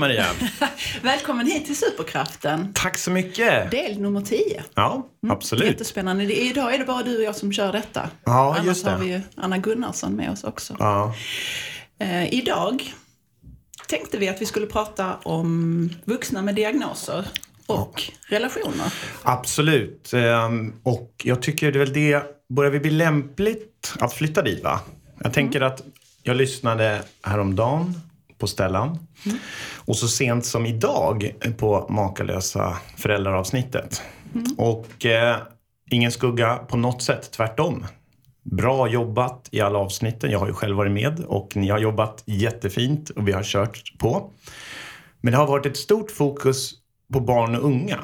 Maria! Välkommen hit till Superkraften. Tack så mycket! Del nummer 10. Ja, absolut. Jättespännande. Det- Idag är det bara du och jag som kör detta. Ja, Annars just det. har vi ju Anna Gunnarsson med oss också. Ja. Eh, idag tänkte vi att vi skulle prata om vuxna med diagnoser och relationer. Absolut. Ehm, Och jag tycker det är väl det, börjar vi bli lämpligt att flytta dit va? Jag tänker att jag lyssnade häromdagen på Stellan. Och så sent som idag på Makalösa föräldraravsnittet. Och eh, ingen skugga på något sätt, tvärtom. Bra jobbat i alla avsnitten. Jag har ju själv varit med och ni har jobbat jättefint och vi har kört på. Men det har varit ett stort fokus på barn och unga.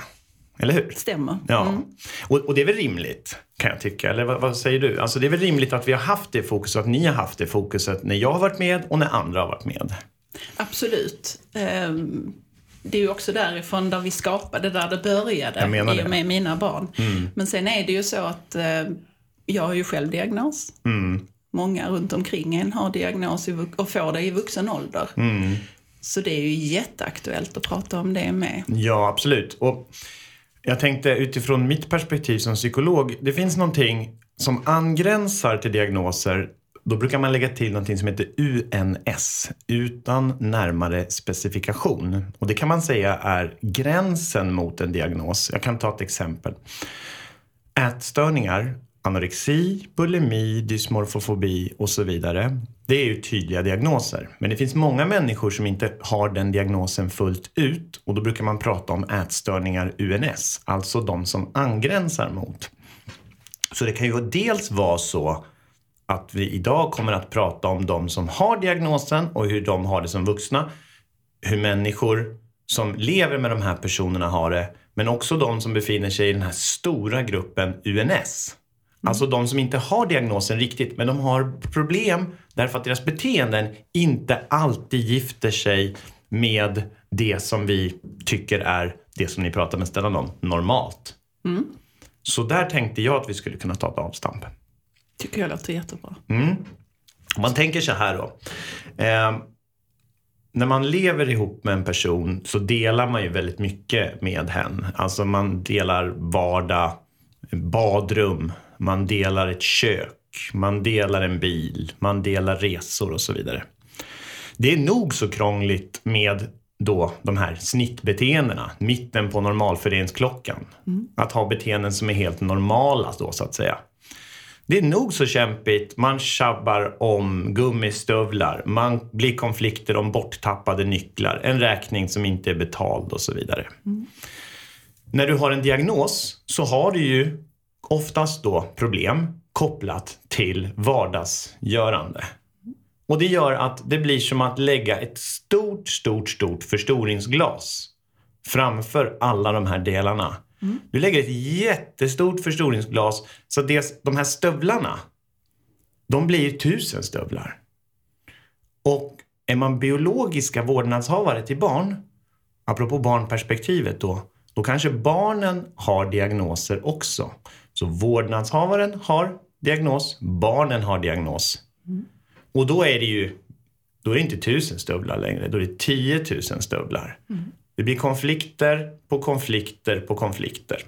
Eller hur? Stämmer. Ja, och, och det är väl rimligt kan jag tycka. Eller vad, vad säger du? Alltså det är väl rimligt att vi har haft det fokuset, att ni har haft det fokuset när jag har varit med och när andra har varit med. Absolut. Ehm, Det är ju också därifrån där vi skapade, där det började i det. och med mina barn. Men sen är det ju så att eh, jag har ju själv diagnos. Många runt omkring en har diagnos och får det i vuxen ålder. Så det är ju jätteaktuellt att prata om det med. Ja, absolut. Och jag tänkte utifrån mitt perspektiv som psykolog, det finns någonting som angränsar till diagnoser. Då brukar man lägga till någonting som heter UNS, utan närmare specifikation. Och det kan man säga är gränsen mot en diagnos. Jag kan ta ett exempel. Ätstörningar, anorexi, bulimi, dysmorfofobi och så vidare. Det är ju tydliga diagnoser. Men det finns många människor som inte har den diagnosen fullt ut och då brukar man prata om ätstörningar UNS, alltså de som angränsar mot. Så det kan ju dels vara så att vi idag kommer att prata om de som har diagnosen och hur de har det som vuxna. Hur människor som lever med de här personerna har det. Men också de som befinner sig i den här stora gruppen UNS. Alltså de som inte har diagnosen riktigt, men de har problem därför att deras beteenden inte alltid gifter sig med det som vi tycker är det som ni pratar med Stellan om, normalt. Så där tänkte jag att vi skulle kunna ta ett avstamp. Tycker jag låter jättebra. Om man tänker så här då. Eh, när man lever ihop med en person så delar man ju väldigt mycket med hen. Alltså man delar vardag, badrum, man delar ett kök, man delar en bil, man delar resor och så vidare. Det är nog så krångligt med då de här snittbeteendena, mitten på normalfördelningsklockan. Att ha beteenden som är helt normala då så att säga. Det är nog så kämpigt. Man tjabbar om gummistövlar. Man blir konflikter om borttappade nycklar. En räkning som inte är betald och så vidare. När du har en diagnos så har du ju oftast då problem kopplat till vardagsgörande. Och det gör att det blir som att lägga ett stort, stort, stort förstoringsglas framför alla de här delarna. Du lägger ett jättestort förstoringsglas så att de här stövlarna, de blir tusen stövlar. Och är man biologiska vårdnadshavare till barn, apropå barnperspektivet då, då kanske barnen har diagnoser också. Så vårdnadshavaren har diagnos, barnen har diagnos. Och då är det ju då är det inte tusen stövlar längre, då är det tiotusen stövlar. Det blir konflikter på konflikter på konflikter.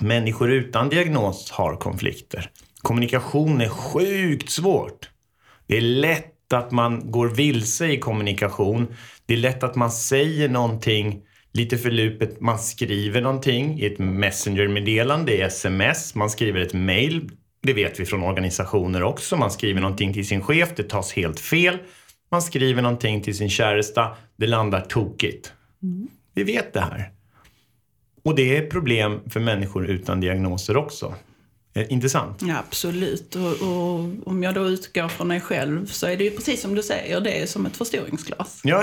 Människor utan diagnos har konflikter. Kommunikation är sjukt svårt. Det är lätt att man går vilse i kommunikation. Det är lätt att man säger någonting lite för lupet. Man skriver någonting i ett messengermeddelande, i sms. Man skriver ett mail. Det vet vi från organisationer också. Man skriver någonting till sin chef, det tas helt fel. Man skriver någonting till sin käresta, det landar tokigt. Vi vet det här. Och det är problem för människor utan diagnoser också. Eh, Intressant. Ja, absolut. Och, och om jag då utgår från mig själv så är det ju precis som du säger, det är som ett förstoringsglas. Ja.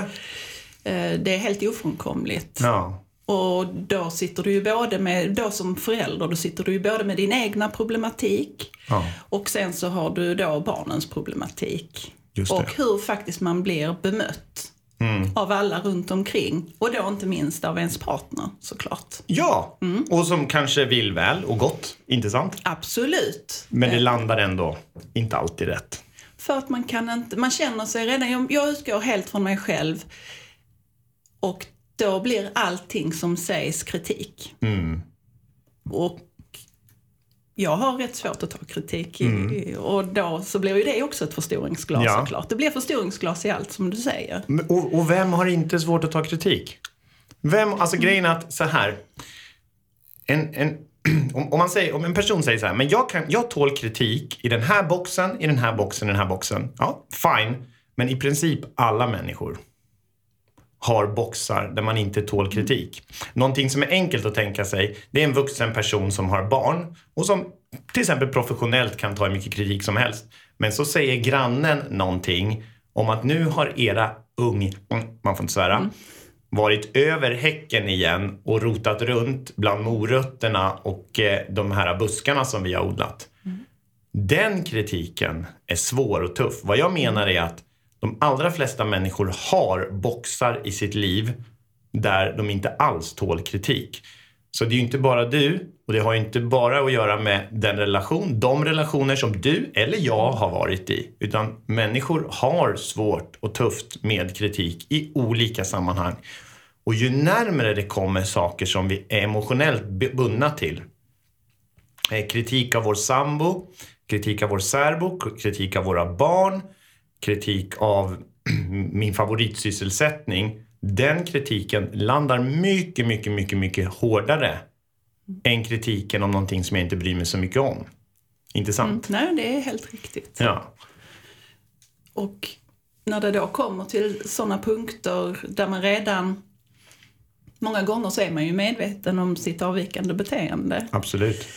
Eh, Det är helt ofrånkomligt. ja. Och då sitter du ju både med, då som förälder, då sitter du ju både med din egna problematik Ja. och sen så har du då barnens problematik. Och hur faktiskt man blir bemött av alla runt omkring. Och då inte minst av ens partner såklart. Ja, och som kanske vill väl och gott. Inte sant? Absolut. Men det landar ändå inte alltid rätt. För att man kan inte, man känner sig redan, jag, jag utgår helt från mig själv och då blir allting som sägs kritik. Mm. Och jag har rätt svårt att ta kritik i, och då så blir ju det också ett förstoringsglas Ja. såklart. Det blir förstoringsglas i allt som du säger. Och, och vem har inte svårt att ta kritik? Vem, alltså grejen är att så här. En, en, om, om, man säger, om en person säger så här, men jag, kan, jag tål kritik i den här boxen, i den här boxen, i den här boxen. Ja, fine. Men i princip alla människor har boxar där man inte tål kritik. Någonting som är enkelt att tänka sig, det är en vuxen person som har barn och som till exempel professionellt kan ta hur mycket kritik som helst. Men så säger grannen någonting om att nu har era ung, mm, man får inte svära, varit över häcken igen och rotat runt bland morötterna och eh, de här buskarna som vi har odlat. Den kritiken är svår och tuff. Vad jag menar är att de allra flesta människor har boxar i sitt liv där de inte alls tål kritik. Så det är ju inte bara du och det har ju inte bara att göra med den relation, de relationer som du eller jag har varit i. Utan människor har svårt och tufft med kritik i olika sammanhang. Och ju närmare det kommer saker som vi är emotionellt bundna till eh, kritik av vår sambo, kritik av vår särbo, kritik av våra barn, kritik av min favoritsysselsättning. Den kritiken landar mycket, mycket, mycket, mycket hårdare än kritiken om någonting som jag inte bryr mig så mycket om. Inte sant? Nej, det är helt riktigt. Ja. Och när det då kommer till sådana punkter där man redan Många gånger så är man ju medveten om sitt avvikande beteende. Absolut.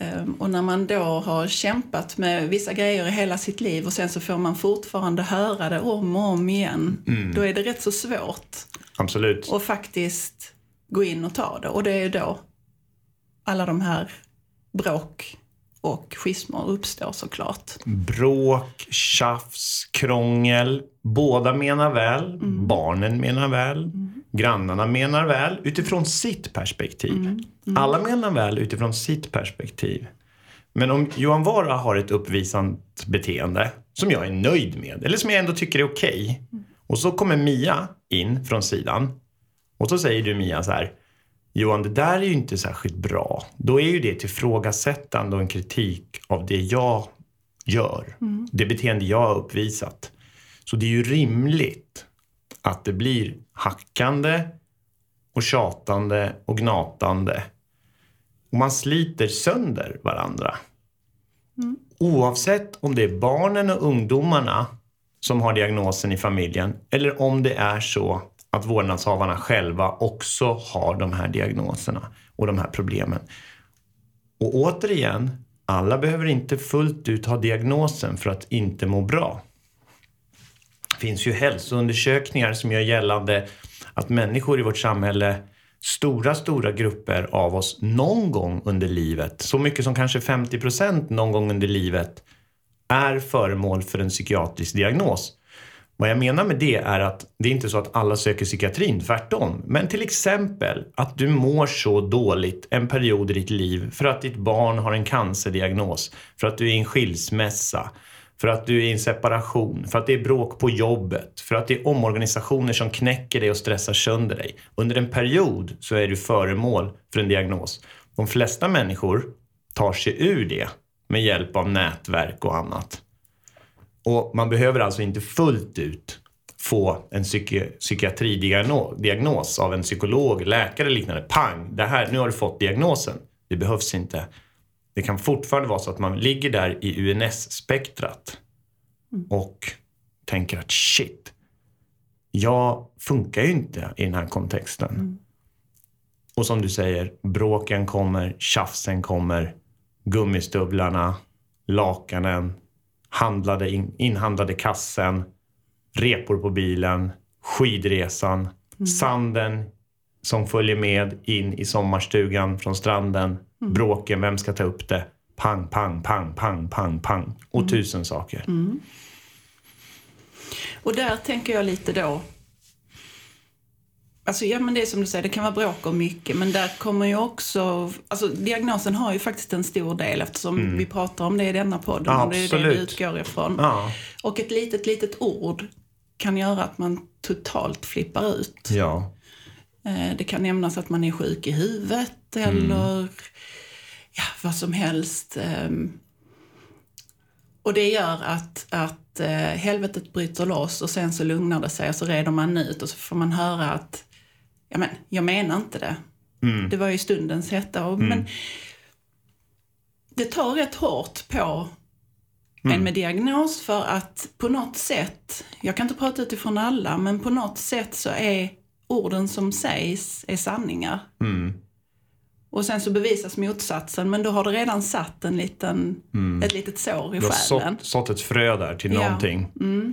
Ehm, Och när man då har kämpat med vissa grejer i hela sitt liv och sen så får man fortfarande höra det om och om igen. Då är det rätt så svårt Absolut. att faktiskt gå in och ta det. Och det är då alla de här bråk och schismer uppstår såklart. Bråk, tjafs, krångel. Båda menar väl. Barnen menar väl. Grannarna menar väl utifrån sitt perspektiv. Alla menar väl utifrån sitt perspektiv. Men om Johan Vara har ett uppvisant beteende som jag är nöjd med, eller som jag ändå tycker är okej. Och så kommer Mia in från sidan. Och så säger du Mia så här. Johan, det där är ju inte särskilt bra. Då är ju det ett ifrågasättande och en kritik av det jag gör. Det beteende jag har uppvisat. Så det är ju rimligt att det blir hackande och tjatande och gnatande. Och man sliter sönder varandra. Oavsett om det är barnen och ungdomarna som har diagnosen i familjen eller om det är så att vårdnadshavarna själva också har de här diagnoserna och de här problemen. Och återigen, alla behöver inte fullt ut ha diagnosen för att inte må bra. Det finns ju hälsoundersökningar som gör gällande att människor i vårt samhälle, stora, stora grupper av oss någon gång under livet, så mycket som kanske 50 procent någon gång under livet, är föremål för en psykiatrisk diagnos. Vad jag menar med det är att det är inte så att alla söker psykiatrin, tvärtom. Men till exempel att du mår så dåligt en period i ditt liv för att ditt barn har en cancerdiagnos, för att du är i en skilsmässa, för att du är i en separation, för att det är bråk på jobbet, för att det är omorganisationer som knäcker dig och stressar sönder dig. Under en period så är du föremål för en diagnos. De flesta människor tar sig ur det med hjälp av nätverk och annat. Och man behöver alltså inte fullt ut få en psyki- psykiatridiagnos av en psykolog, läkare eller liknande. Pang! Det här, nu har du fått diagnosen. Det behövs inte. Det kan fortfarande vara så att man ligger där i UNS-spektrat och tänker att shit, jag funkar ju inte i den här kontexten. Och som du säger, bråken kommer, tjafsen kommer, gummistövlarna, lakanen, handlade in, inhandlade kassen, repor på bilen, skidresan, sanden som följer med in i sommarstugan från stranden, bråken, vem ska ta upp det? Pang, pang, pang, pang, pang, pang. Och tusen saker. Och där tänker jag lite då Alltså, ja, men det är som du säger, det kan vara bråk och mycket, men där kommer ju också... Alltså, diagnosen har ju faktiskt en stor del eftersom mm. vi pratar om det i denna podden ja, och det är det vi utgår ifrån. Ja. Och ett litet, litet ord kan göra att man totalt flippar ut. Ja. Eh, det kan nämnas att man är sjuk i huvudet mm. eller mm. ja, vad som helst. Ehm, och det gör att, att eh, helvetet bryter loss och sen så lugnar det sig och så reder man ut och så får man höra att ja, men, jag menar inte det. Mm. Det var ju stundens hetta. Och, mm. Men det tar rätt hårt på mm. en med diagnos för att på något sätt, jag kan inte prata utifrån alla, men på något sätt så är orden som sägs är sanningar. Mm. Och sen så bevisas motsatsen, men då har det redan satt en liten, mm. ett litet sår i själen. Du har sått, sått ett frö där till ja. någonting. Mm.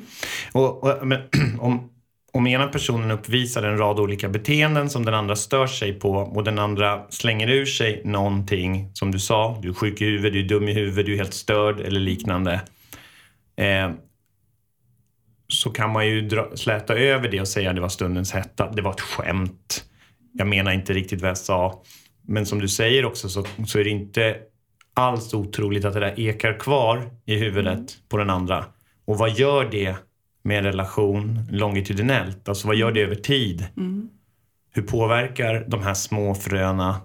Och, och, men, om, om ena personen uppvisar en rad olika beteenden som den andra stör sig på och den andra slänger ur sig någonting som du sa, du är sjuk i huvudet, du är dum i huvudet, du är helt störd eller liknande. Eh, så kan man ju dra, släta över det och säga att det var stundens hetta, det var ett skämt. Jag menar inte riktigt vad jag sa. Men som du säger också så, så är det inte alls otroligt att det där ekar kvar i huvudet mm. på den andra. Och vad gör det med en relation longitudinellt? Alltså vad gör det över tid? Mm. Hur påverkar de här små fröna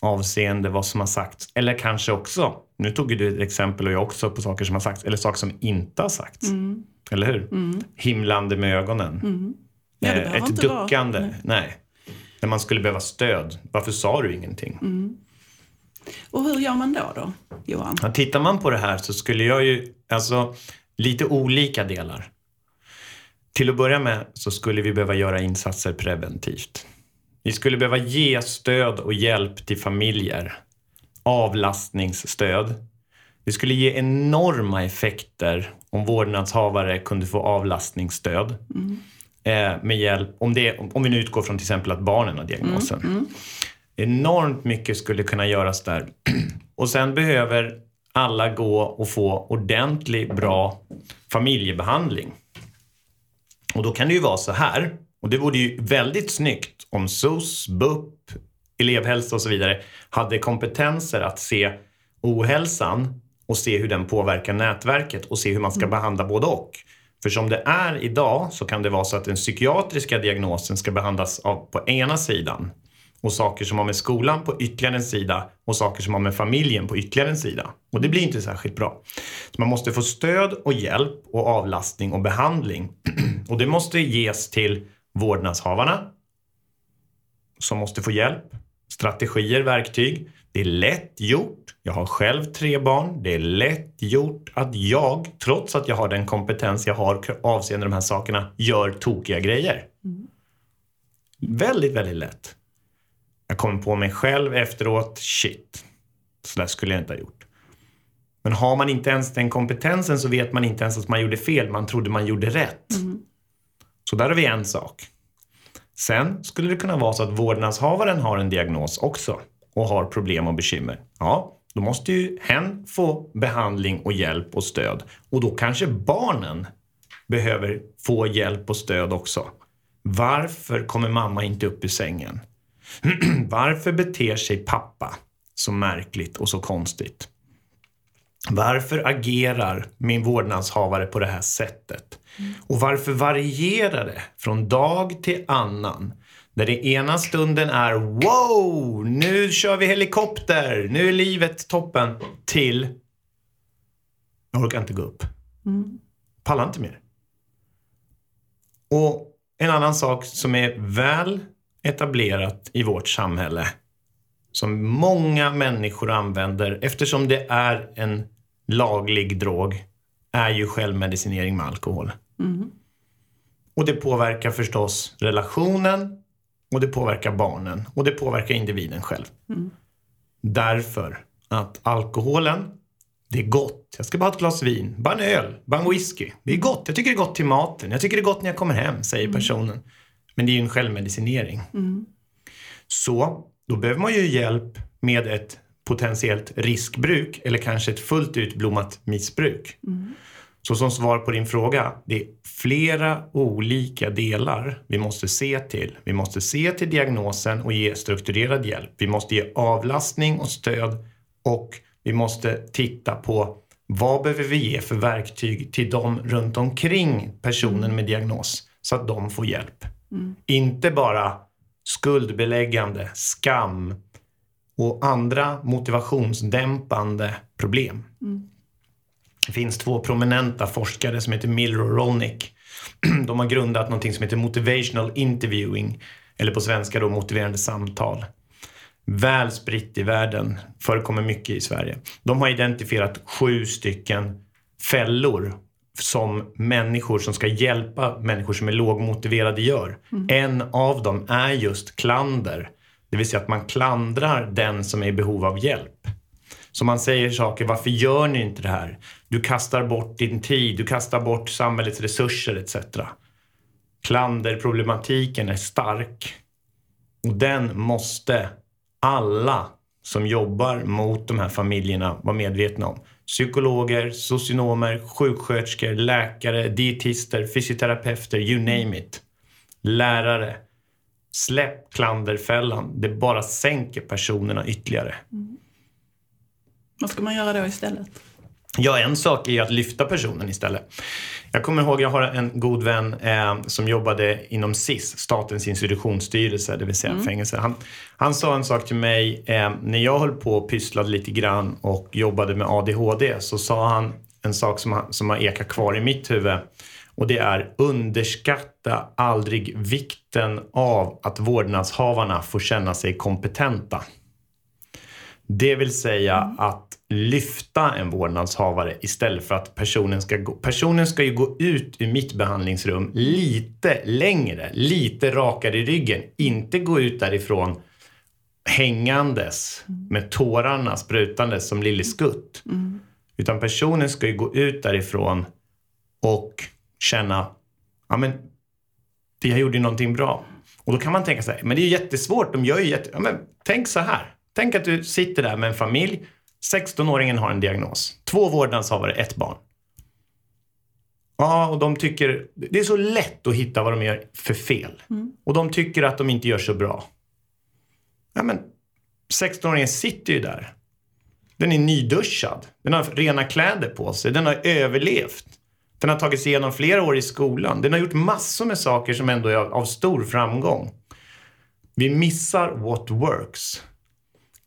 avseende vad som har sagts? Eller kanske också, nu tog du ett exempel och jag också på saker som har sagts, eller saker som inte har sagts. Mm. Eller hur? Mm. Himlande med ögonen. Mm. Ja, eh, ett duckande. Vara. Nej. När man skulle behöva stöd. Varför sa du ingenting? Mm. Och hur gör man då, då Johan? Ja, tittar man på det här så skulle jag ju, alltså lite olika delar. Till att börja med så skulle vi behöva göra insatser preventivt. Vi skulle behöva ge stöd och hjälp till familjer. Avlastningsstöd. Det skulle ge enorma effekter om vårdnadshavare kunde få avlastningsstöd. Mm. Eh, med hjälp, om, det, om vi nu utgår från till exempel att barnen har diagnosen. Mm. Mm. Enormt mycket skulle kunna göras där. Och sen behöver alla gå och få ordentlig, bra familjebehandling. Och då kan det ju vara så här, och det vore ju väldigt snyggt om SOS, BUP, elevhälsa och så vidare hade kompetenser att se ohälsan och se hur den påverkar nätverket och se hur man ska mm. behandla både och. För som det är idag så kan det vara så att den psykiatriska diagnosen ska behandlas av, på ena sidan och saker som har med skolan på ytterligare en sida och saker som har med familjen på ytterligare en sida. Och det blir inte särskilt bra. Så man måste få stöd och hjälp och avlastning och behandling. och det måste ges till vårdnadshavarna som måste få hjälp, strategier, verktyg. Det är lätt gjort. Jag har själv tre barn. Det är lätt gjort att jag, trots att jag har den kompetens jag har avseende de här sakerna, gör tokiga grejer. Mm. Väldigt, väldigt lätt. Jag kommer på mig själv efteråt, shit, så där skulle jag inte ha gjort. Men har man inte ens den kompetensen så vet man inte ens att man gjorde fel. Man trodde man gjorde rätt. Mm. Så där har vi en sak. Sen skulle det kunna vara så att vårdnadshavaren har en diagnos också och har problem och bekymmer. Ja, då måste ju hen få behandling och hjälp och stöd. Och då kanske barnen behöver få hjälp och stöd också. Varför kommer mamma inte upp ur sängen? Varför beter sig pappa så märkligt och så konstigt? Varför agerar min vårdnadshavare på det här sättet? Och varför varierar det från dag till annan? Där det ena stunden är wow, nu kör vi helikopter, nu är livet toppen, till jag orkar inte gå upp. Mm. Pallar inte mer. Och en annan sak som är väl etablerat i vårt samhälle som många människor använder eftersom det är en laglig drog är ju självmedicinering med alkohol. Mm. Och det påverkar förstås relationen och det påverkar barnen och det påverkar individen själv. Mm. Därför att alkoholen, det är gott. Jag ska bara ha ett glas vin, bara en öl, bara en whisky. Det är gott. Jag tycker det är gott till maten. Jag tycker det är gott när jag kommer hem, säger mm. personen. Men det är ju en självmedicinering. Mm. Så då behöver man ju hjälp med ett potentiellt riskbruk eller kanske ett fullt utblommat missbruk. Mm. Så som svar på din fråga, det är flera olika delar vi måste se till. Vi måste se till diagnosen och ge strukturerad hjälp. Vi måste ge avlastning och stöd och vi måste titta på vad behöver vi ge för verktyg till dem runt omkring personen med diagnos så att de får hjälp. Mm. Inte bara skuldbeläggande, skam och andra motivationsdämpande problem. Mm. Det finns två prominenta forskare som heter Miller och Rolnick. De har grundat någonting som heter motivational interviewing, eller på svenska då motiverande samtal. Väl spritt i världen, förekommer mycket i Sverige. De har identifierat sju stycken fällor som människor som ska hjälpa människor som är lågmotiverade gör. Mm. En av dem är just klander. Det vill säga att man klandrar den som är i behov av hjälp. Så man säger saker, varför gör ni inte det här? Du kastar bort din tid, du kastar bort samhällets resurser etc. Klanderproblematiken är stark. Och den måste alla som jobbar mot de här familjerna vara medvetna om. Psykologer, socionomer, sjuksköterskor, läkare, dietister, fysioterapeuter, you name it. Lärare. Släpp klanderfällan. Det bara sänker personerna ytterligare. Mm. Vad ska man göra då istället? Ja, en sak är att lyfta personen istället. Jag kommer ihåg, jag har en god vän eh, som jobbade inom SIS, Statens institutionsstyrelse, det vill säga mm. fängelse. Han, han sa en sak till mig eh, när jag höll på och pysslade lite grann och jobbade med ADHD så sa han en sak som, som har ekat kvar i mitt huvud. Och det är underskatta aldrig vikten av att vårdnadshavarna får känna sig kompetenta. Det vill säga att lyfta en vårdnadshavare istället för att personen ska gå... Personen ska ju gå ut ur mitt behandlingsrum lite längre, lite rakare i ryggen. Inte gå ut därifrån hängandes med tårarna sprutandes som Lille Skutt. Mm. Utan personen ska ju gå ut därifrån och känna, ja men, jag gjorde ju någonting bra. Och då kan man tänka så här, men det är ju jättesvårt, de gör ju jätte... Ja, men tänk så här. Tänk att du sitter där med en familj 16-åringen har en diagnos. Två vårdnadshavare, ett barn. Ja, och de tycker... Det är så lätt att hitta vad de gör för fel. Mm. Och de tycker att de inte gör så bra. Ja, men 16-åringen sitter ju där. Den är nyduschad. Den har rena kläder på sig. Den har överlevt. Den har tagit sig igenom flera år i skolan. Den har gjort massor med saker som ändå är av, av stor framgång. Vi missar what works.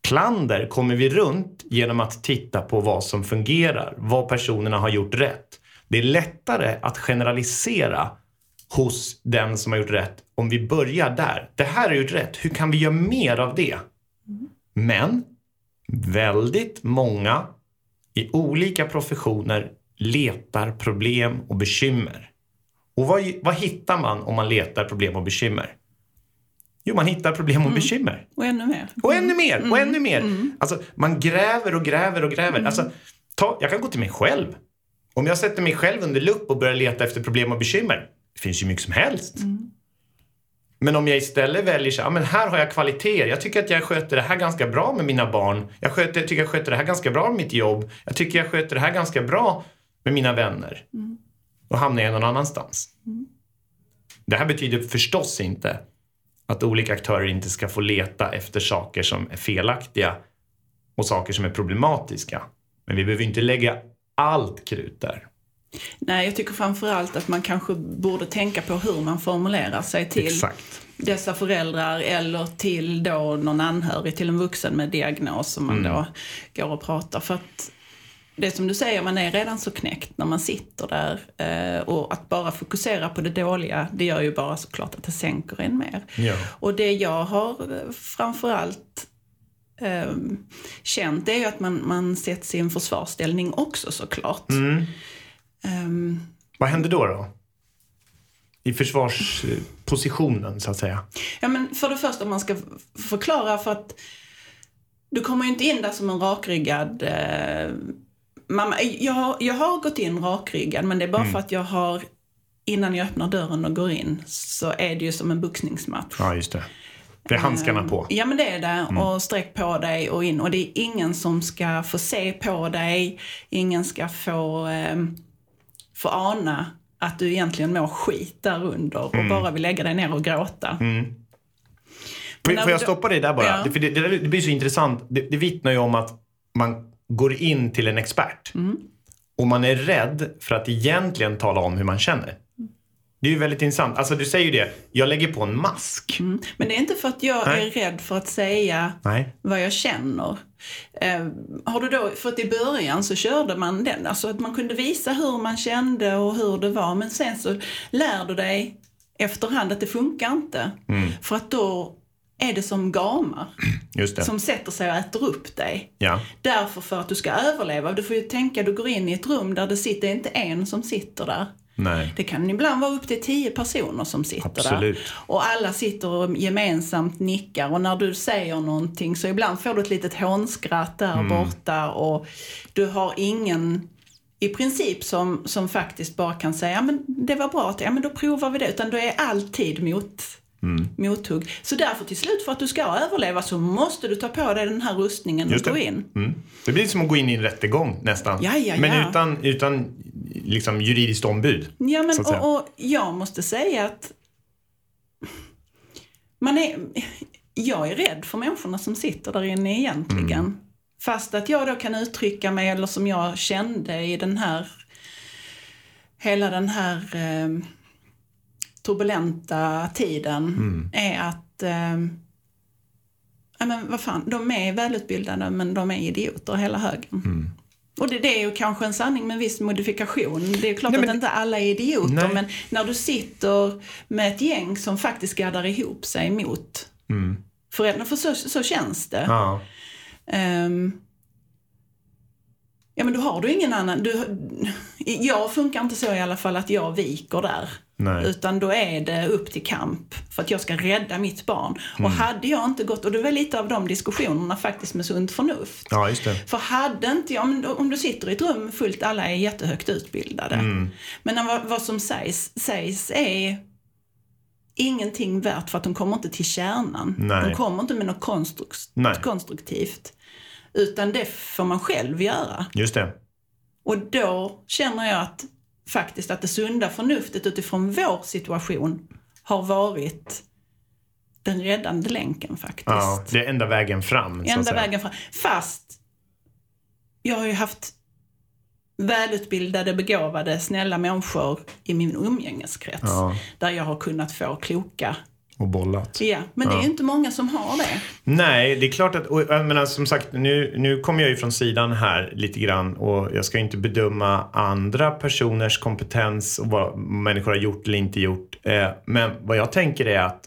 Klander kommer vi runt genom att titta på vad som fungerar, vad personerna har gjort rätt. Det är lättare att generalisera hos den som har gjort rätt om vi börjar där. Det här har gjort rätt, hur kan vi göra mer av det? Men väldigt många i olika professioner letar problem och bekymmer. Och vad, vad hittar man om man letar problem och bekymmer? Jo, man hittar problem och mm. bekymmer. Och ännu mer. Och ännu mer, mm. och ännu mer. Mm. Alltså, man gräver och gräver och gräver. Mm. Alltså, ta, jag kan gå till mig själv. Om jag sätter mig själv under lupp och börjar leta efter problem och bekymmer, det finns ju mycket som helst. Mm. Men om jag istället väljer så ja, men här har jag kvaliteter. Jag tycker att jag sköter det här ganska bra med mina barn. Jag, sköter, jag tycker jag sköter det här ganska bra med mitt jobb. Jag tycker jag sköter det här ganska bra med mina vänner. Mm. Då hamnar jag någon annanstans. Mm. Det här betyder förstås inte att olika aktörer inte ska få leta efter saker som är felaktiga och saker som är problematiska. Men vi behöver inte lägga allt krut där. Nej, jag tycker framförallt att man kanske borde tänka på hur man formulerar sig till Exakt. dessa föräldrar eller till då någon anhörig till en vuxen med diagnos som man mm. då går och pratar. För att det som du säger, man är redan så knäckt när man sitter där. Eh, och att bara fokusera på det dåliga, det gör ju bara såklart att det sänker en mer. Ja. Och det jag har eh, framförallt eh, känt, det är ju att man, man sätts i en försvarsställning också såklart. Mm. Um, Vad händer då? då? I försvarspositionen, så att säga? Ja, men för det första, om man ska förklara för att du kommer ju inte in där som en rakryggad eh, mamma, jag, jag har gått in rakryggad men det är bara mm. för att jag har, innan jag öppnar dörren och går in, så är det ju som en boxningsmatch. Ja, just det. Det är handskarna på. Ja, men det är det. Mm. Och sträck på dig och in. Och det är ingen som ska få se på dig. Ingen ska få, eh, får ana att du egentligen mår skit där under och Mm. bara vill lägga dig ner och gråta. När får jag stoppa dig där bara? Ja. Det, för det, det blir så intressant. Det, det vittnar ju om att man går in till en expert Mm. och man är rädd för att egentligen tala om hur man känner. Det är ju väldigt intressant. Alltså du säger ju det, jag lägger på en mask. Mm. Men det är inte för att jag Nej. är rädd för att säga Nej. vad jag känner. Eh, har du då, för att i början så körde man den, alltså att man kunde visa hur man kände och hur det var. Men sen så lär du dig efterhand att det funkar inte. För att då är det som gamar som sätter sig och äter upp dig. Ja. Därför för att du ska överleva. Du får ju tänka, du går in i ett rum där det sitter inte en som sitter där. Nej. Det kan ibland vara upp till tio personer som sitter Absolut. där. Och alla sitter och gemensamt nickar och när du säger någonting så ibland får du ett litet hånskratt där Mm. borta och du har ingen i princip som, som faktiskt bara kan säga ja, men det var bra, ja men då provar vi det. Utan du är alltid mot, Mm. mothugg. Så därför till slut för att du ska överleva så måste du ta på dig den här rustningen Just och gå in. Mm. Det blir som att gå in i en rättegång nästan. Ja, ja, Men ja. utan, utan liksom juridiskt ombud. Ja, men och, och jag måste säga att man är, jag är rädd för människorna som sitter där inne egentligen. Mm. Fast att jag då kan uttrycka mig, eller som jag kände i den här, hela den här eh, turbulenta tiden, Mm. är att eh, ja, men vad fan, de är välutbildade men de är idioter hela högen. Mm. Och det, det är ju kanske en sanning med viss modifikation. Det är klart Nej, men- att inte alla är idioter, Nej. men när du sitter med ett gäng som faktiskt gaddar ihop sig mot föräldrarna, för så, så känns det. Mm. Ja. Ehm, ja men då har du ingen annan. Du, jag funkar inte så i alla fall att jag viker där. Nej. Utan då är det upp till kamp för att jag ska rädda mitt barn. Mm. Och hade jag inte gått, och det var lite av de diskussionerna faktiskt med sunt förnuft. ja, just det. För hade inte jag, om, du sitter i ett rum fullt, alla är jättehögt utbildade. Mm. Men vad, vad som sägs, sägs är ingenting värt för att de kommer inte till kärnan. Nej. De kommer inte med något konstruk- Nej. konstruktivt. Utan det får man själv göra. Just det. Och då känner jag att faktiskt att det sunda förnuftet utifrån vår situation har varit den räddande länken faktiskt. Ja, det är enda vägen fram. Enda vägen fram. Fast jag har ju haft välutbildade, begåvade, snälla människor i min umgängeskrets. Ja. Där jag har kunnat få kloka. Och bollat. Ja, men det är ju inte många som har det. Nej, det är klart att, och menar, som sagt, nu, nu kommer jag ju från sidan här lite grann och jag ska inte bedöma andra personers kompetens och vad människor har gjort eller inte gjort. Eh, men vad jag tänker är att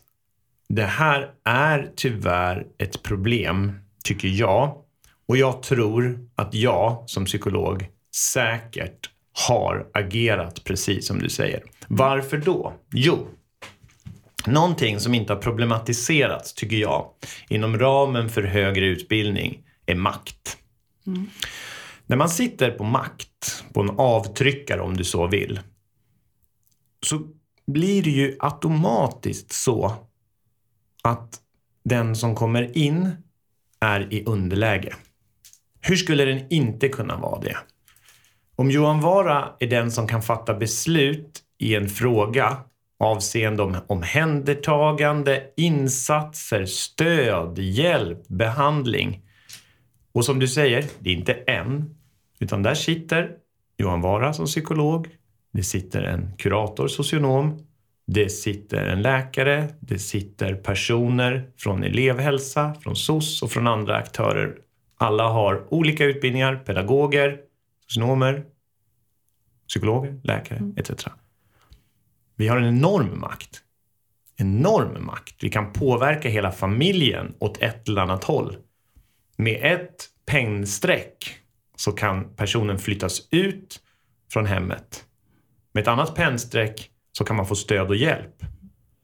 det här är tyvärr ett problem, tycker jag. Och jag tror att jag som psykolog säkert har agerat precis som du säger. Varför då? Jo, Någonting som inte har problematiserats, tycker jag, inom ramen för högre utbildning är makt. När man sitter på makt, på en avtryckare om du så vill, så blir det ju automatiskt så att den som kommer in är i underläge. Hur skulle den inte kunna vara det? Om Johan Vara är den som kan fatta beslut i en fråga avseende om omhändertagande, insatser, stöd, hjälp, behandling. Och som du säger, det är inte en, utan där sitter Johan Vara som psykolog, det sitter en kurator, socionom, det sitter en läkare, det sitter personer från elevhälsa, från SOS och från andra aktörer. Alla har olika utbildningar, pedagoger, socionomer, psykologer, läkare etc. Vi har en enorm makt. Enorm makt. Vi kan påverka hela familjen åt ett eller annat håll. Med ett pennstreck så kan personen flyttas ut från hemmet. Med ett annat pennstreck så kan man få stöd och hjälp.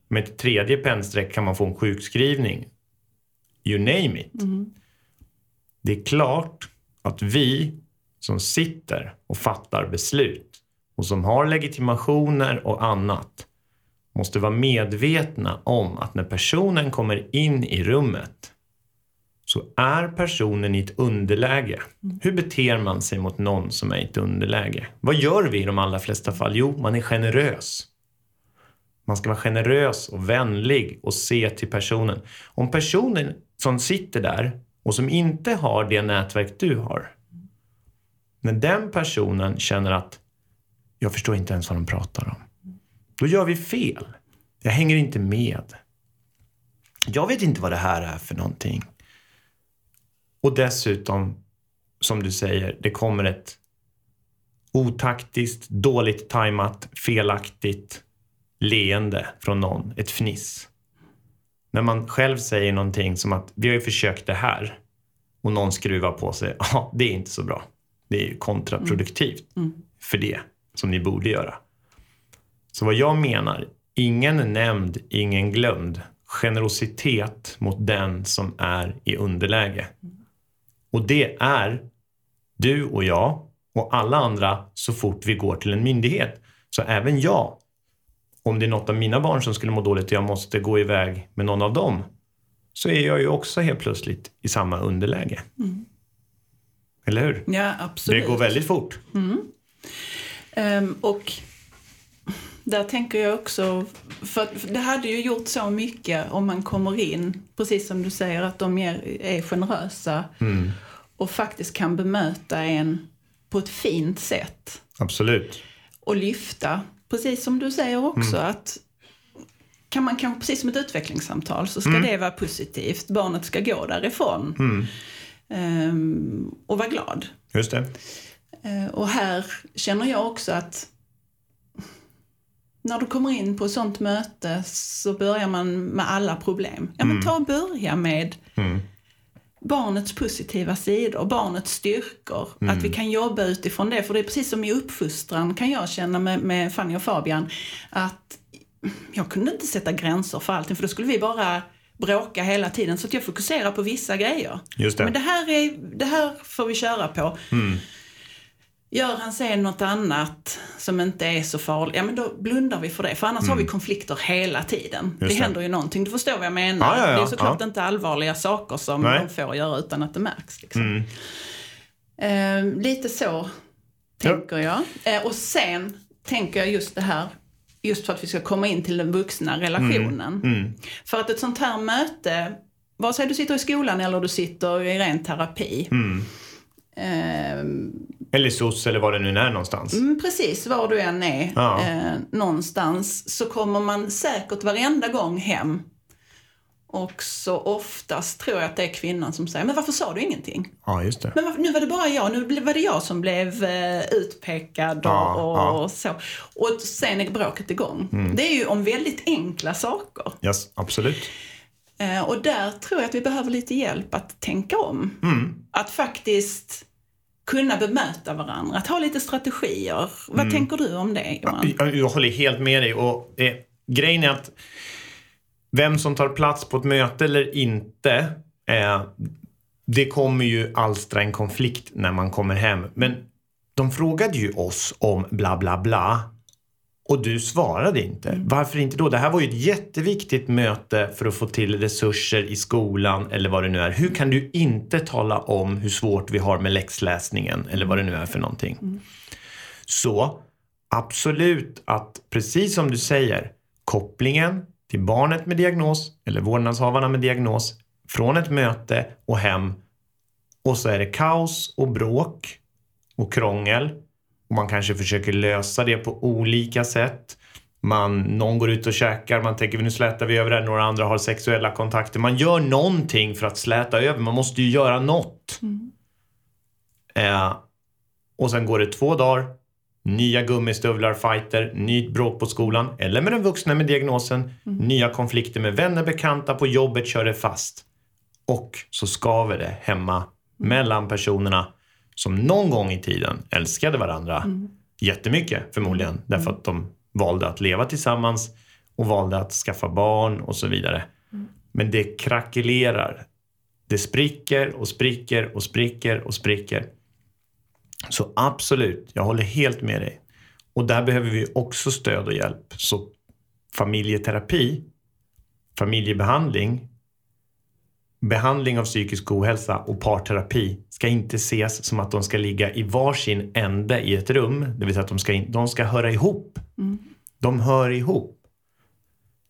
Med ett tredje pennstreck kan man få en sjukskrivning. You name it. Det är klart att vi som sitter och fattar beslut och som har legitimationer och annat måste vara medvetna om att när personen kommer in i rummet så är personen i ett underläge. Hur beter man sig mot någon som är i ett underläge? Vad gör vi i de allra flesta fall? Jo, man är generös. Man ska vara generös och vänlig och se till personen. Om personen som sitter där och som inte har det nätverk du har. När den personen känner att jag förstår inte ens vad de pratar om. Då gör vi fel. Jag hänger inte med. Jag vet inte vad det här är för någonting. Och dessutom, som du säger, det kommer ett otaktiskt, dåligt tajmat, felaktigt leende från någon. Ett fniss. När man själv säger någonting som att vi har ju försökt det här och någon skruvar på sig. Ja, det är inte så bra. Det är ju kontraproduktivt mm. Mm. för det som ni borde göra. Så vad jag menar, ingen nämnd, ingen glömd. Generositet mot den som är i underläge. Och det är du och jag och alla andra så fort vi går till en myndighet. Så även jag, om det är något av mina barn som skulle må dåligt och jag måste gå iväg med någon av dem, så är jag ju också helt plötsligt i samma underläge. Mm. Eller hur? Ja, absolut. Det går väldigt fort. Mm. Um, och där tänker jag också, för det hade ju gjort så mycket om man kommer in, precis som du säger, att de är, generösa mm. och faktiskt kan bemöta en på ett fint sätt. Absolut. Och lyfta, precis som du säger också, mm. att kan man kanske, precis som ett utvecklingssamtal, så ska mm. det vara positivt. Barnet ska gå därifrån um, och vara glad. Just det. Uh, och här känner jag också att när du kommer in på ett sånt möte så börjar man med alla problem. Ja, men mm. ta och börja med mm. barnets positiva sidor, barnets styrkor. Mm. Att vi kan jobba utifrån det. För det är precis som i uppfostran kan jag känna med, med Fanny och Fabian. Att jag kunde inte sätta gränser för allting för då skulle vi bara bråka hela tiden. Så att jag fokuserar på vissa grejer. Just det. Men det här, är, det här får vi köra på. Mm. Gör han sen något annat som inte är så farligt, ja men då blundar vi för det. För annars mm. har vi konflikter hela tiden. det, det händer ju någonting. Du förstår vad jag menar. Ja, ja, ja. Det är såklart inte allvarliga saker som Nej. de får göra utan att det märks. Liksom. Mm. Eh, lite så tänker jag. Eh, och sen tänker jag just det här, just för att vi ska komma in till den vuxna relationen. Mm. mm. För att ett sånt här möte, vare sig du sitter i skolan eller du sitter i ren terapi. Eh, eller SOS eller var det nu är någonstans. Mm, precis, var du än är ja. eh, någonstans så kommer man säkert varenda gång hem. Och så oftast tror jag att det är kvinnan som säger, men varför sa du ingenting? Ja, just det. Men varför, nu var det bara jag, nu var det jag som blev eh, utpekad och, ja, och, och, så. Och sen är bråket igång. Mm. Det är ju om väldigt enkla saker. Yes, absolut. Eh, och där tror jag att vi behöver lite hjälp att tänka om. Mm. Att faktiskt kunna bemöta varandra, att ha lite strategier. Vad mm. tänker du om det Johan? Jag, jag håller helt med dig. Och, eh, grejen är att vem som tar plats på ett möte eller inte, eh, det kommer ju alstra en konflikt när man kommer hem. Men de frågade ju oss om bla bla bla och du svarade inte. Mm. Varför inte då? Det här var ju ett jätteviktigt möte för att få till resurser i skolan eller vad det nu är. Hur kan du inte tala om hur svårt vi har med läxläsningen eller vad det nu är för någonting? Mm. Så absolut att, precis som du säger, kopplingen till barnet med diagnos eller vårdnadshavarna med diagnos från ett möte och hem och så är det kaos och bråk och krångel och man kanske försöker lösa det på olika sätt. Man, någon går ut och käkar, man tänker nu slätar vi över det några andra har sexuella kontakter. Man gör någonting för att släta över, man måste ju göra något. Mm. Eh, och sen går det två dagar, nya gummistövlar, fighter, nytt bråk på skolan eller med den vuxna med diagnosen, mm. nya konflikter med vänner, bekanta, på jobbet kör det fast. Och så skaver det hemma mm. mellan personerna som någon gång i tiden älskade varandra mm. jättemycket förmodligen. Mm. Därför att de valde att leva tillsammans och valde att skaffa barn och så vidare. Mm. Men det krackelerar. Det spricker och spricker och spricker och spricker. Så absolut, jag håller helt med dig. Och där behöver vi också stöd och hjälp. Så familjeterapi, familjebehandling behandling av psykisk ohälsa och parterapi ska inte ses som att de ska ligga i varsin ände i ett rum. Det vill säga att de ska, in, de ska höra ihop. Mm. De hör ihop.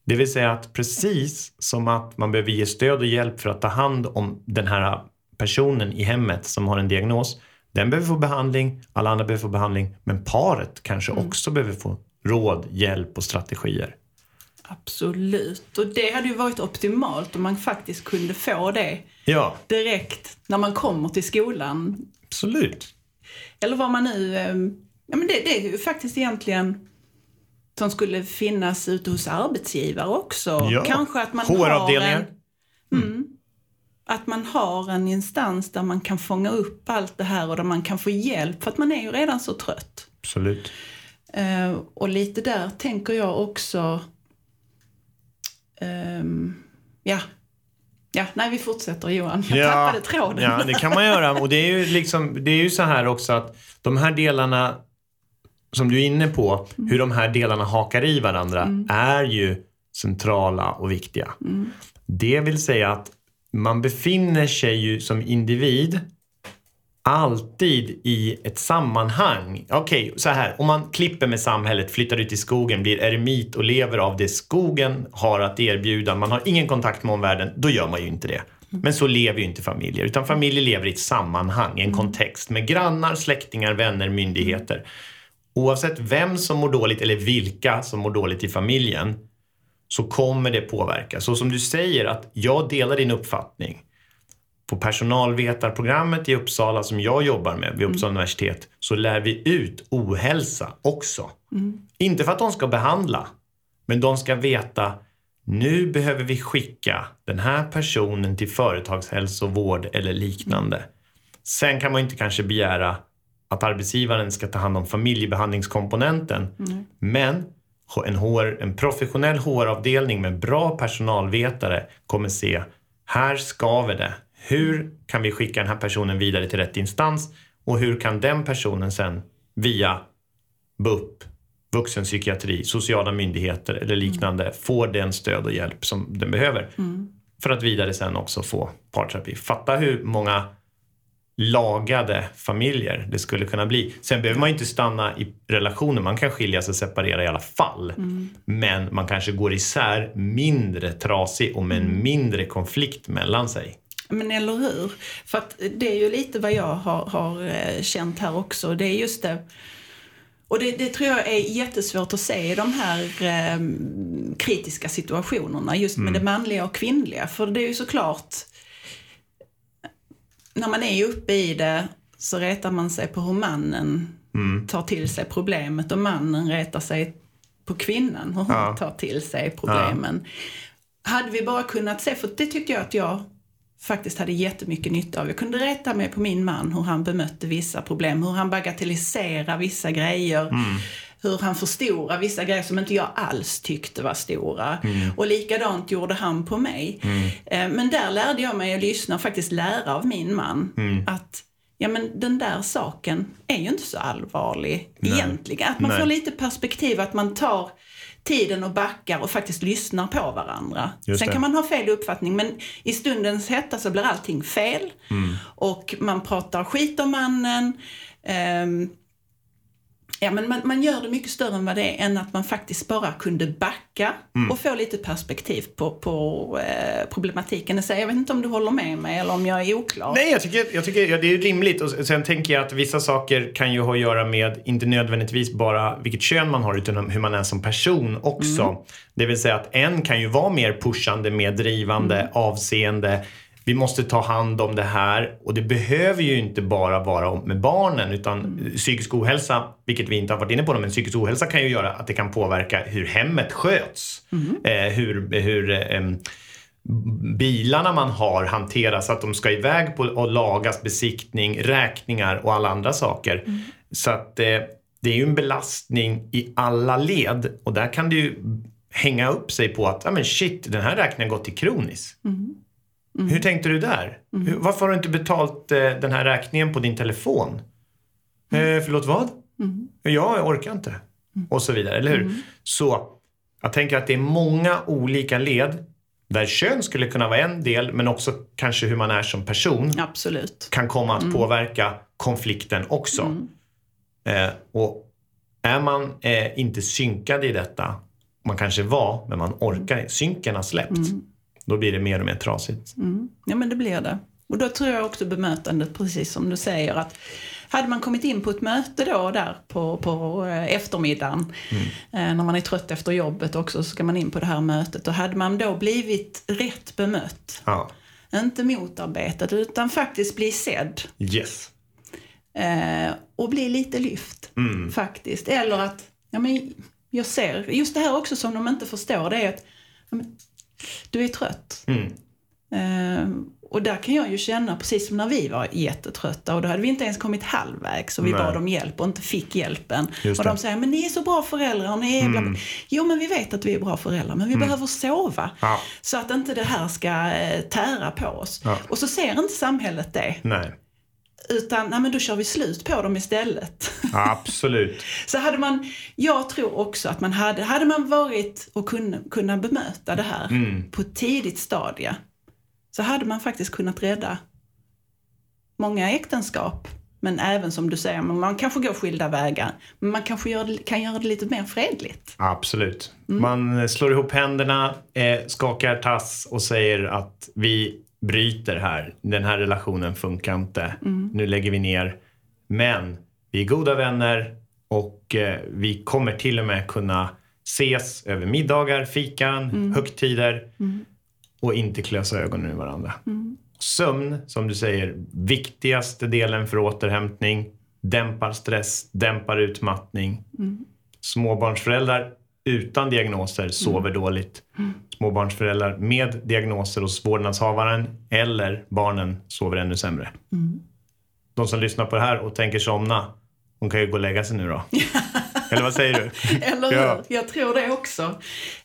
Det vill säga att precis som att man behöver ge stöd och hjälp för att ta hand om den här personen i hemmet som har en diagnos. Den behöver få behandling, alla andra behöver få behandling, men paret kanske mm. också behöver få råd, hjälp och strategier. Absolut, och det hade ju varit optimalt om man faktiskt kunde få det ja. direkt när man kommer till skolan. Absolut. Eller vad man nu... Eh, ja, men det, det är ju faktiskt egentligen som skulle finnas ute hos arbetsgivare också. Ja. Kanske att man har en, mm, att man har en instans där man kan fånga upp allt det här och där man kan få hjälp för att man är ju redan så trött. Absolut. Uh, och lite där tänker jag också Um, ja. Ja, nej vi fortsätter Johan. Jag ja, tappade tråden. Ja, det kan man göra. Och det är ju liksom, det är ju så här också att de här delarna som du är inne på, mm. hur de här delarna hakar i varandra, mm. är ju centrala och viktiga. Mm. Det vill säga att man befinner sig ju som individ alltid i ett sammanhang. Okej, okay, så här. Om man klipper med samhället, flyttar ut i skogen, blir eremit och lever av det skogen har att erbjuda. Man har ingen kontakt med omvärlden. Då gör man ju inte det. Men så lever ju inte familjer. Utan familjer lever i ett sammanhang, i en kontext med grannar, släktingar, vänner, myndigheter. Oavsett vem som mår dåligt eller vilka som mår dåligt i familjen så kommer det påverka. Så som du säger att jag delar din uppfattning på personalvetarprogrammet i Uppsala som jag jobbar med vid Uppsala mm. universitet så lär vi ut ohälsa också. Mm. Inte för att de ska behandla, men de ska veta nu behöver vi skicka den här personen till företagshälsovård eller liknande. Sen kan man inte kanske begära att arbetsgivaren ska ta hand om familjebehandlingskomponenten. Mm. Men en, HR, en professionell HR-avdelning med bra personalvetare kommer se, här skaver det. Hur kan vi skicka den här personen vidare till rätt instans och hur kan den personen sen via BUP, vuxenpsykiatri, sociala myndigheter eller liknande mm. få den stöd och hjälp som den behöver. Mm. För att vidare sen också få parterapi. Fatta hur många lagade familjer det skulle kunna bli. Sen behöver man inte stanna i relationer, man kan skilja sig och separera i alla fall. Mm. Men man kanske går isär mindre trasig och med en mm. mindre konflikt mellan sig. Men eller hur? För att det är ju lite vad jag har, har eh, känt här också. Det är just det och det, det, tror jag är jättesvårt att se i de här eh, kritiska situationerna just med mm. det manliga och kvinnliga. För det är ju såklart, när man är uppe i det så retar man sig på hur mannen mm. tar till sig problemet och mannen retar sig på kvinnan, hur hon ja. tar till sig problemen. Ja. Hade vi bara kunnat se, för det tyckte jag att jag faktiskt hade jättemycket nytta av. Jag kunde rätta mig på min man hur han bemötte vissa problem, hur han bagatelliserade vissa grejer. Mm. Hur han förstorar vissa grejer som inte jag alls tyckte var stora. Mm. Och likadant gjorde han på mig. Mm. Eh, men där lärde jag mig att lyssna och faktiskt lära av min man. Mm. Att ja men den där saken är ju inte så allvarlig Nej. egentligen. Att man Nej. får lite perspektiv, att man tar tiden och backar och faktiskt lyssnar på varandra. Just Sen det. kan man ha fel uppfattning men i stundens hetta så blir allting fel. Mm. Och man pratar skit om mannen. Um, Ja, men man, man, gör det mycket större än vad det är, än att man faktiskt bara kunde backa mm. och få lite perspektiv på, på eh, problematiken. Så jag vet inte om du håller med mig eller om jag är oklar. Nej, jag tycker, jag tycker ja, det är rimligt. Och sen tänker jag att vissa saker kan ju ha att göra med, inte nödvändigtvis bara vilket kön man har, utan hur man är som person också. Mm. Det vill säga att en kan ju vara mer pushande, mer drivande, mm. avseende vi måste ta hand om det här och det behöver ju inte bara vara med barnen utan psykisk ohälsa, vilket vi inte har varit inne på, men psykisk ohälsa kan ju göra att det kan påverka hur hemmet sköts. Mm. Eh, hur, hur eh, bilarna man har hanteras, att de ska iväg på och lagas, besiktning, räkningar och alla andra saker. Mm. Så att eh, det är ju en belastning i alla led och där kan det ju hänga upp sig på att, ja men shit, den här räkningen har gått till Kronis. Mm. Mm. Hur tänkte du där? Mm. Varför har du inte betalt eh, den här räkningen på din telefon? Mm. Eh, förlåt vad? Mm. Ja, jag orkar inte. Mm. Och så vidare, eller hur? Mm. Så jag tänker att det är många olika led. där kön skulle kunna vara en del, men också kanske hur man är som person Absolut. kan komma att påverka konflikten också. Eh, och är man eh, inte synkad i detta, man kanske var, men man orkar synken har släppt, då blir det mer och mer trasigt. Ja, men det blir det. Och då tror jag också bemötandet, precis som du säger, att hade man kommit in på ett möte då där på, på eh, eftermiddagen, eh, när man är trött efter jobbet också, så ska man in på det här mötet. Och hade man då blivit rätt bemött, Ja. inte motarbetad, utan faktiskt bli sedd Yes. eh, och bli lite lyft, faktiskt. Eller att, ja men jag ser, just det här också som de inte förstår, det är att du är trött. Eh, och där kan jag ju känna, precis som när vi var jättetrötta och då hade vi inte ens kommit halvvägs och vi Nej. bad om hjälp och inte fick hjälpen. Och de säger, men ni är så bra föräldrar och ni är bla. Jo men vi vet att vi är bra föräldrar men vi behöver sova. Ja. Så att inte det här ska eh, tära på oss. Ja. Och så ser inte samhället det. Nej. Utan, nej men då kör vi slut på dem istället. Absolut. Så hade man, jag tror också att man hade, hade man varit och kunna, kunna bemöta det här på ett tidigt stadie så hade man faktiskt kunnat rädda många äktenskap. Men även som du säger, man kanske går skilda vägar. Men man kanske gör, kan göra det lite mer fredligt. Absolut. Man slår ihop händerna, eh, skakar tass och säger att vi bryter här. Den här relationen funkar inte. Nu lägger vi ner. Men vi är goda vänner och eh, vi kommer till och med kunna ses över middagar, fikan, högtider och inte klösa ögonen ur varandra. Sömn, som du säger, viktigaste delen för återhämtning. Dämpar stress, dämpar utmattning. Småbarnsföräldrar utan diagnoser sover dåligt. Småbarnsföräldrar med diagnoser hos vårdnadshavaren eller barnen sover ännu sämre. De som lyssnar på det här och tänker somna, de kan ju gå och lägga sig nu då. eller vad säger du? Eller hur? Ja. Jag tror det också.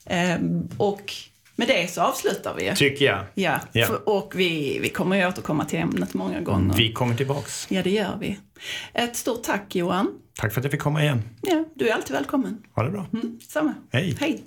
Ehm, och med det så avslutar vi. Tycker jag. Ja, Ja. För, och vi, vi kommer ju återkomma till ämnet många gånger. Vi kommer tillbaks. Ja, det gör vi. Ett stort tack Johan. Tack för att jag fick komma igen. Ja, du är alltid välkommen. Ha det bra. Mm, samma. Hej. Hej.